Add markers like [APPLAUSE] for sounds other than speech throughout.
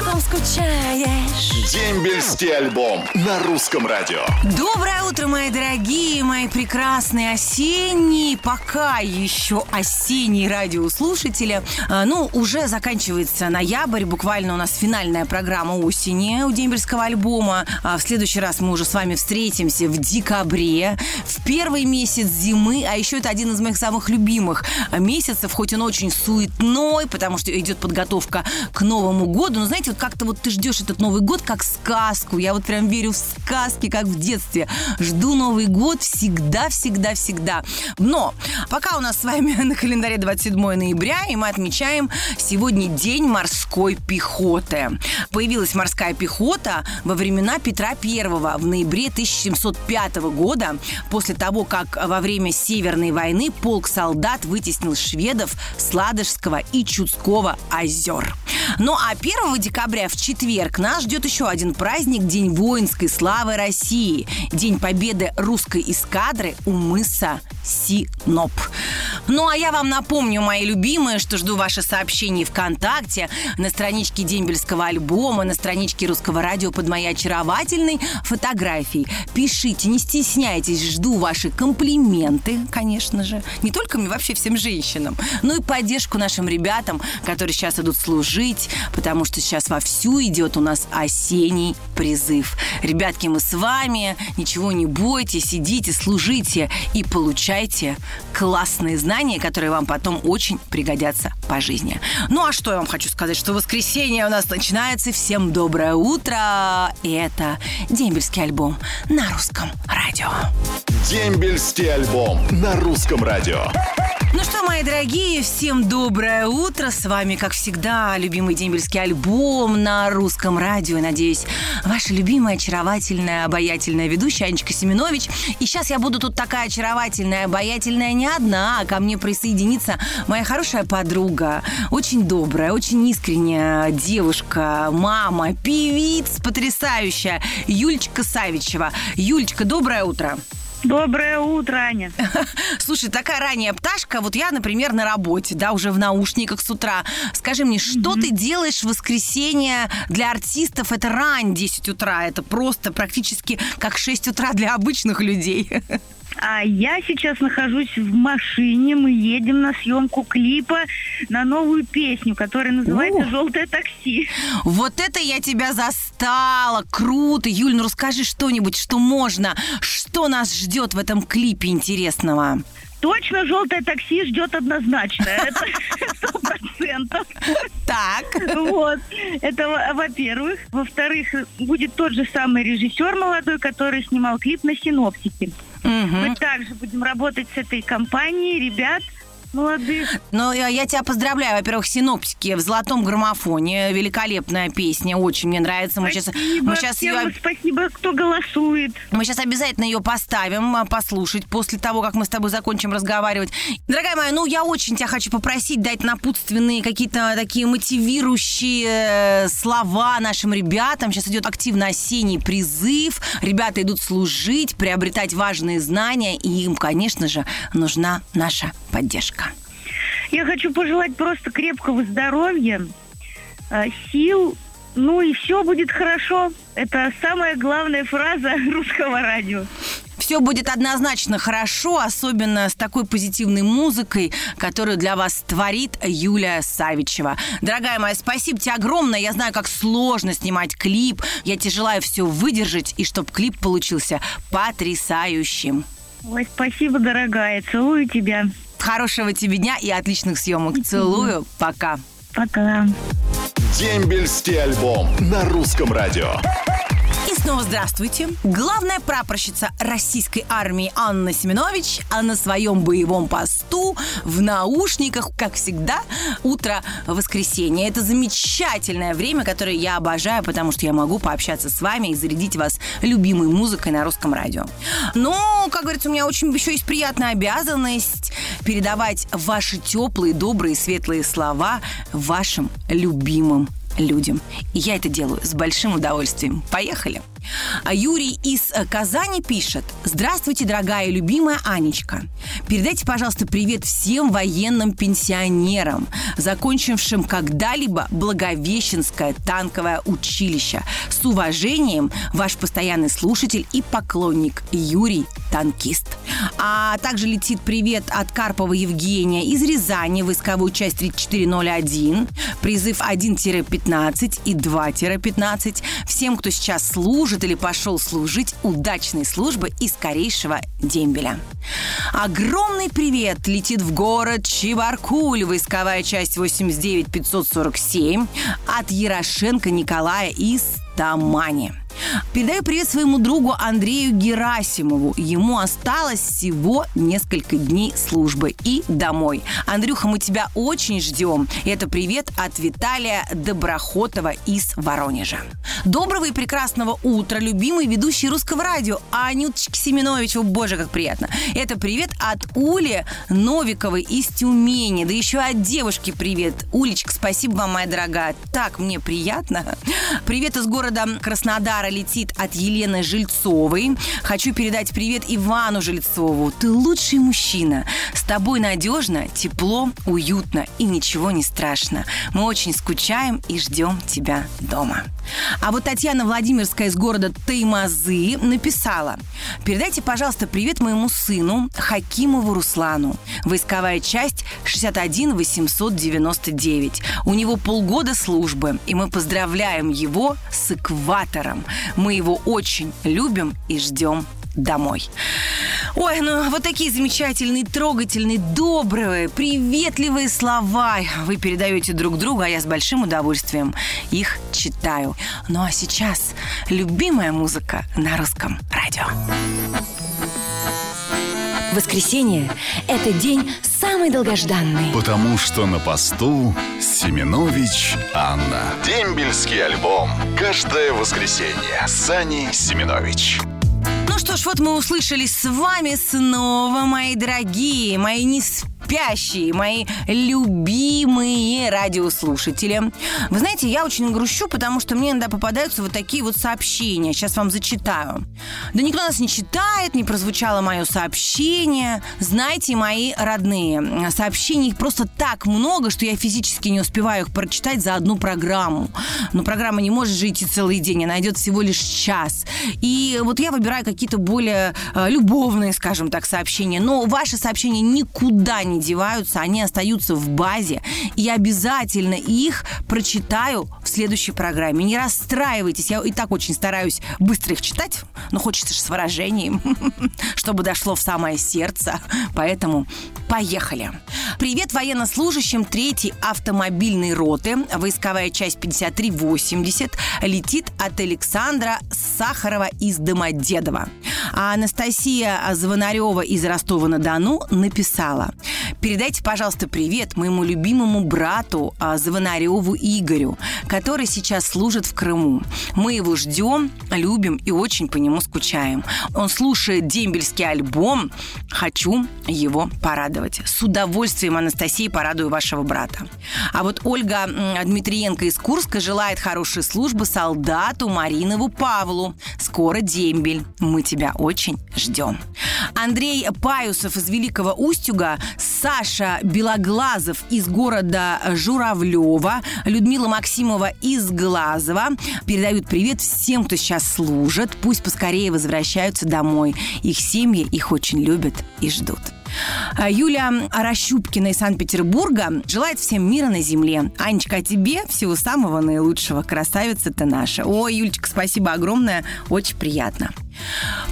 по ком скучаешь. Дембельский альбом на русском радио. Доброе утро, мои дорогие, мои прекрасные осенние, пока еще осенние радиослушатели. А, Ну, уже заканчивается ноябрь, буквально у нас финальная программа осени у дембельского альбома. А В следующий раз мы уже с вами встретимся в декабре, в первый месяц зимы, а еще это один из моих самых любимых месяцев, хоть он очень суетной, потому что идет подготовка к Новому году. Но знаете, вот как-то вот ты ждешь этот Новый год как сказку. Я вот прям верю в сказки, как в детстве. Жду Новый год всегда, всегда, всегда. Но пока у нас с вами [LAUGHS] на календаре 27 ноября, и мы отмечаем сегодня День морской пехоты. Появилась морская пехота во времена Петра Первого в ноябре 1705 года, после того, как во время Северной войны полк солдат вытеснил шведов с Ладожского и Чудского озер. Ну а 1 декабря в четверг нас ждет еще один праздник – День воинской славы России. День победы русской эскадры у мыса Синоп. Ну а я вам напомню, мои любимые, что жду ваши сообщения ВКонтакте, на страничке Дембельского альбома, на страничке Русского радио под моей очаровательной фотографией. Пишите, не стесняйтесь, жду ваши комплименты, конечно же. Не только мне, вообще всем женщинам. Ну и поддержку нашим ребятам, которые сейчас идут служить, потому что сейчас вовсю идет у нас осенний призыв. Ребятки, мы с вами, ничего не бойтесь, идите, служите и получайте классные знания, которые вам потом очень пригодятся по жизни. Ну а что я вам хочу сказать, что воскресенье у нас начинается. Всем доброе утро. И это дембельский альбом на русском радио. Дембельский альбом на русском радио. Ну что, мои дорогие, всем доброе утро. С вами, как всегда, любимый дембельский альбом на русском радио. Надеюсь, ваша любимая, очаровательная, обаятельная ведущая Анечка Семенович. И сейчас я буду тут такая очаровательная, обаятельная не одна, а ко мне присоединится моя хорошая подруга, очень добрая, очень искренняя девушка, мама, певица потрясающая, Юлечка Савичева. Юлечка, доброе утро. Доброе утро, Аня. [LAUGHS] Слушай, такая ранняя пташка, вот я, например, на работе, да, уже в наушниках с утра. Скажи мне, что ты делаешь в воскресенье для артистов? Это рань 10 утра, это просто практически как 6 утра для обычных людей. [LAUGHS] А я сейчас нахожусь в машине. Мы едем на съемку клипа на новую песню, которая называется О. «Желтое такси». Вот это я тебя застала. Круто. Юль, ну расскажи что-нибудь, что можно. Что нас ждет в этом клипе интересного? Точно «Желтое такси» ждет однозначно. [LAUGHS] Это сто процентов. Так. Вот. Это во- во-первых. Во-вторых, будет тот же самый режиссер молодой, который снимал клип на «Синоптике». Мгм. Мы также будем работать с этой компанией, ребят молодых. Ну, я, я тебя поздравляю. Во-первых, синоптики в золотом граммофоне. Великолепная песня. Очень мне нравится. Мы сейчас, Спасибо мы сейчас всем ее спасибо, кто голосует. Мы сейчас обязательно ее поставим, а, послушать после того, как мы с тобой закончим разговаривать. Дорогая моя, ну я очень тебя хочу попросить дать напутственные какие-то такие мотивирующие э, слова нашим ребятам. Сейчас идет активно осенний призыв. Ребята идут служить, приобретать важные знания, и им, конечно же, нужна наша поддержка. Я хочу пожелать просто крепкого здоровья, э, сил, ну и все будет хорошо. Это самая главная фраза [LAUGHS] русского радио. Все будет однозначно хорошо, особенно с такой позитивной музыкой, которую для вас творит Юлия Савичева. Дорогая моя, спасибо тебе огромное. Я знаю, как сложно снимать клип. Я тебе желаю все выдержать, и чтобы клип получился потрясающим. Ой, спасибо, дорогая. Целую тебя. Хорошего тебе дня и отличных съемок. Целую. Пока. Пока. Дембельский альбом на русском радио. И снова здравствуйте. Главная прапорщица российской армии Анна Семенович, а на своем боевом посту в наушниках, как всегда, утро воскресенья. Это замечательное время, которое я обожаю, потому что я могу пообщаться с вами и зарядить вас любимой музыкой на русском радио. Но, как говорится, у меня очень еще есть приятная обязанность передавать ваши теплые, добрые, светлые слова вашим любимым людям. И я это делаю с большим удовольствием. Поехали! А Юрий из Казани пишет. Здравствуйте, дорогая и любимая Анечка. Передайте, пожалуйста, привет всем военным пенсионерам, закончившим когда-либо Благовещенское танковое училище. С уважением, ваш постоянный слушатель и поклонник Юрий Танкист. А также летит привет от Карпова Евгения из Рязани, войсковую часть 3401, призыв 1-15 и 2-15. Всем, кто сейчас служит или пошел служить, удачной службы и скорейшего дембеля. Огромный привет летит в город Чебаркуль, войсковая часть 89547 от Ярошенко Николая из Тамани. Передаю привет своему другу Андрею Герасимову. Ему осталось всего несколько дней службы и домой. Андрюха, мы тебя очень ждем. Это привет от Виталия Доброхотова из Воронежа. Доброго и прекрасного утра, любимый ведущий русского радио Анюточки Семенович. О, боже, как приятно. Это привет от Ули Новиковой из Тюмени. Да еще от девушки привет. Улечка, спасибо вам, моя дорогая. Так мне приятно. Привет из города Краснодара летит от Елены Жильцовой. Хочу передать привет Ивану Жильцову. Ты лучший мужчина. С тобой надежно, тепло, уютно и ничего не страшно. Мы очень скучаем и ждем тебя дома. А вот Татьяна Владимирская из города Таймазы написала. Передайте, пожалуйста, привет моему сыну Хакимову Руслану. Войсковая часть 61 899. У него полгода службы, и мы поздравляем его с экватором. Мы его очень любим и ждем домой. Ой, ну вот такие замечательные, трогательные, добрые, приветливые слова вы передаете друг другу, а я с большим удовольствием их читаю. Ну а сейчас любимая музыка на русском радио. Воскресенье – это день самый долгожданный. Потому что на посту Семенович Анна. Дембельский альбом. Каждое воскресенье. Сани Семенович. Ну что ж, вот мы услышали с вами снова, мои дорогие, мои неспешные спящие, мои любимые радиослушатели. Вы знаете, я очень грущу, потому что мне иногда попадаются вот такие вот сообщения. Сейчас вам зачитаю. Да никто нас не читает, не прозвучало мое сообщение. Знаете, мои родные, сообщений просто так много, что я физически не успеваю их прочитать за одну программу. Но программа не может жить и целый день, она идет всего лишь час. И вот я выбираю какие-то более э, любовные, скажем так, сообщения. Но ваши сообщения никуда не деваются, они остаются в базе. И обязательно их прочитаю в следующей программе. Не расстраивайтесь, я и так очень стараюсь быстро их читать, но хочется же с выражением, [LAUGHS] чтобы дошло в самое сердце. Поэтому поехали. Привет военнослужащим 3-й автомобильной роты. Войсковая часть 5380 летит от Александра Сахарова из Домодедова. А Анастасия Звонарева из Ростова-на-Дону написала. Передайте, пожалуйста, привет моему любимому брату а, Звонареву Игорю, который сейчас служит в Крыму. Мы его ждем, любим и очень по нему скучаем. Он слушает дембельский альбом. Хочу его порадовать. С удовольствием, Анастасия, порадую вашего брата. А вот Ольга Дмитриенко из Курска желает хорошей службы солдату Маринову Павлу. Скоро дембель. Мы тебя очень ждем. Андрей Паюсов из Великого Устюга Саша Белоглазов из города Журавлева, Людмила Максимова из Глазова передают привет всем, кто сейчас служит. Пусть поскорее возвращаются домой. Их семьи их очень любят и ждут. А Юля Аращупкина из Санкт-Петербурга желает всем мира на земле. Анечка, а тебе всего самого наилучшего. Красавица ты наша. Ой, Юлечка, спасибо огромное. Очень приятно.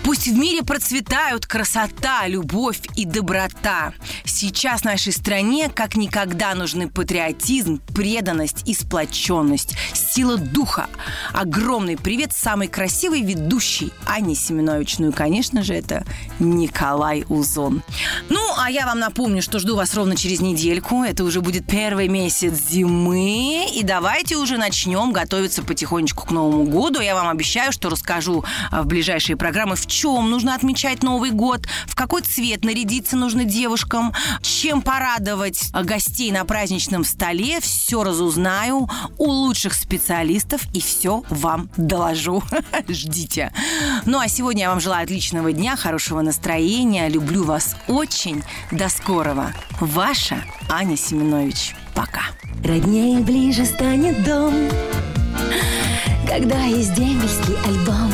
Пусть в мире процветают красота, любовь и доброта. Сейчас нашей стране как никогда нужны патриотизм, преданность и сплоченность, сила духа. Огромный привет самой красивой ведущей Анне Семенович. Ну и, конечно же, это Николай Узон. Ну, а я вам напомню, что жду вас ровно через недельку. Это уже будет первый месяц зимы. И давайте уже начнем готовиться потихонечку к Новому году. Я вам обещаю, что расскажу а, в ближайшие программы, в чем нужно отмечать Новый год, в какой цвет нарядиться нужно девушкам, чем порадовать а, гостей на праздничном столе. Все разузнаю у лучших специалистов и все вам доложу. [LAUGHS] Ждите. Ну а сегодня я вам желаю отличного дня, хорошего настроения. Люблю вас очень. До скорого. Ваша Аня Семенович. Пока. Роднее ближе станет дом, когда есть дембельский альбом.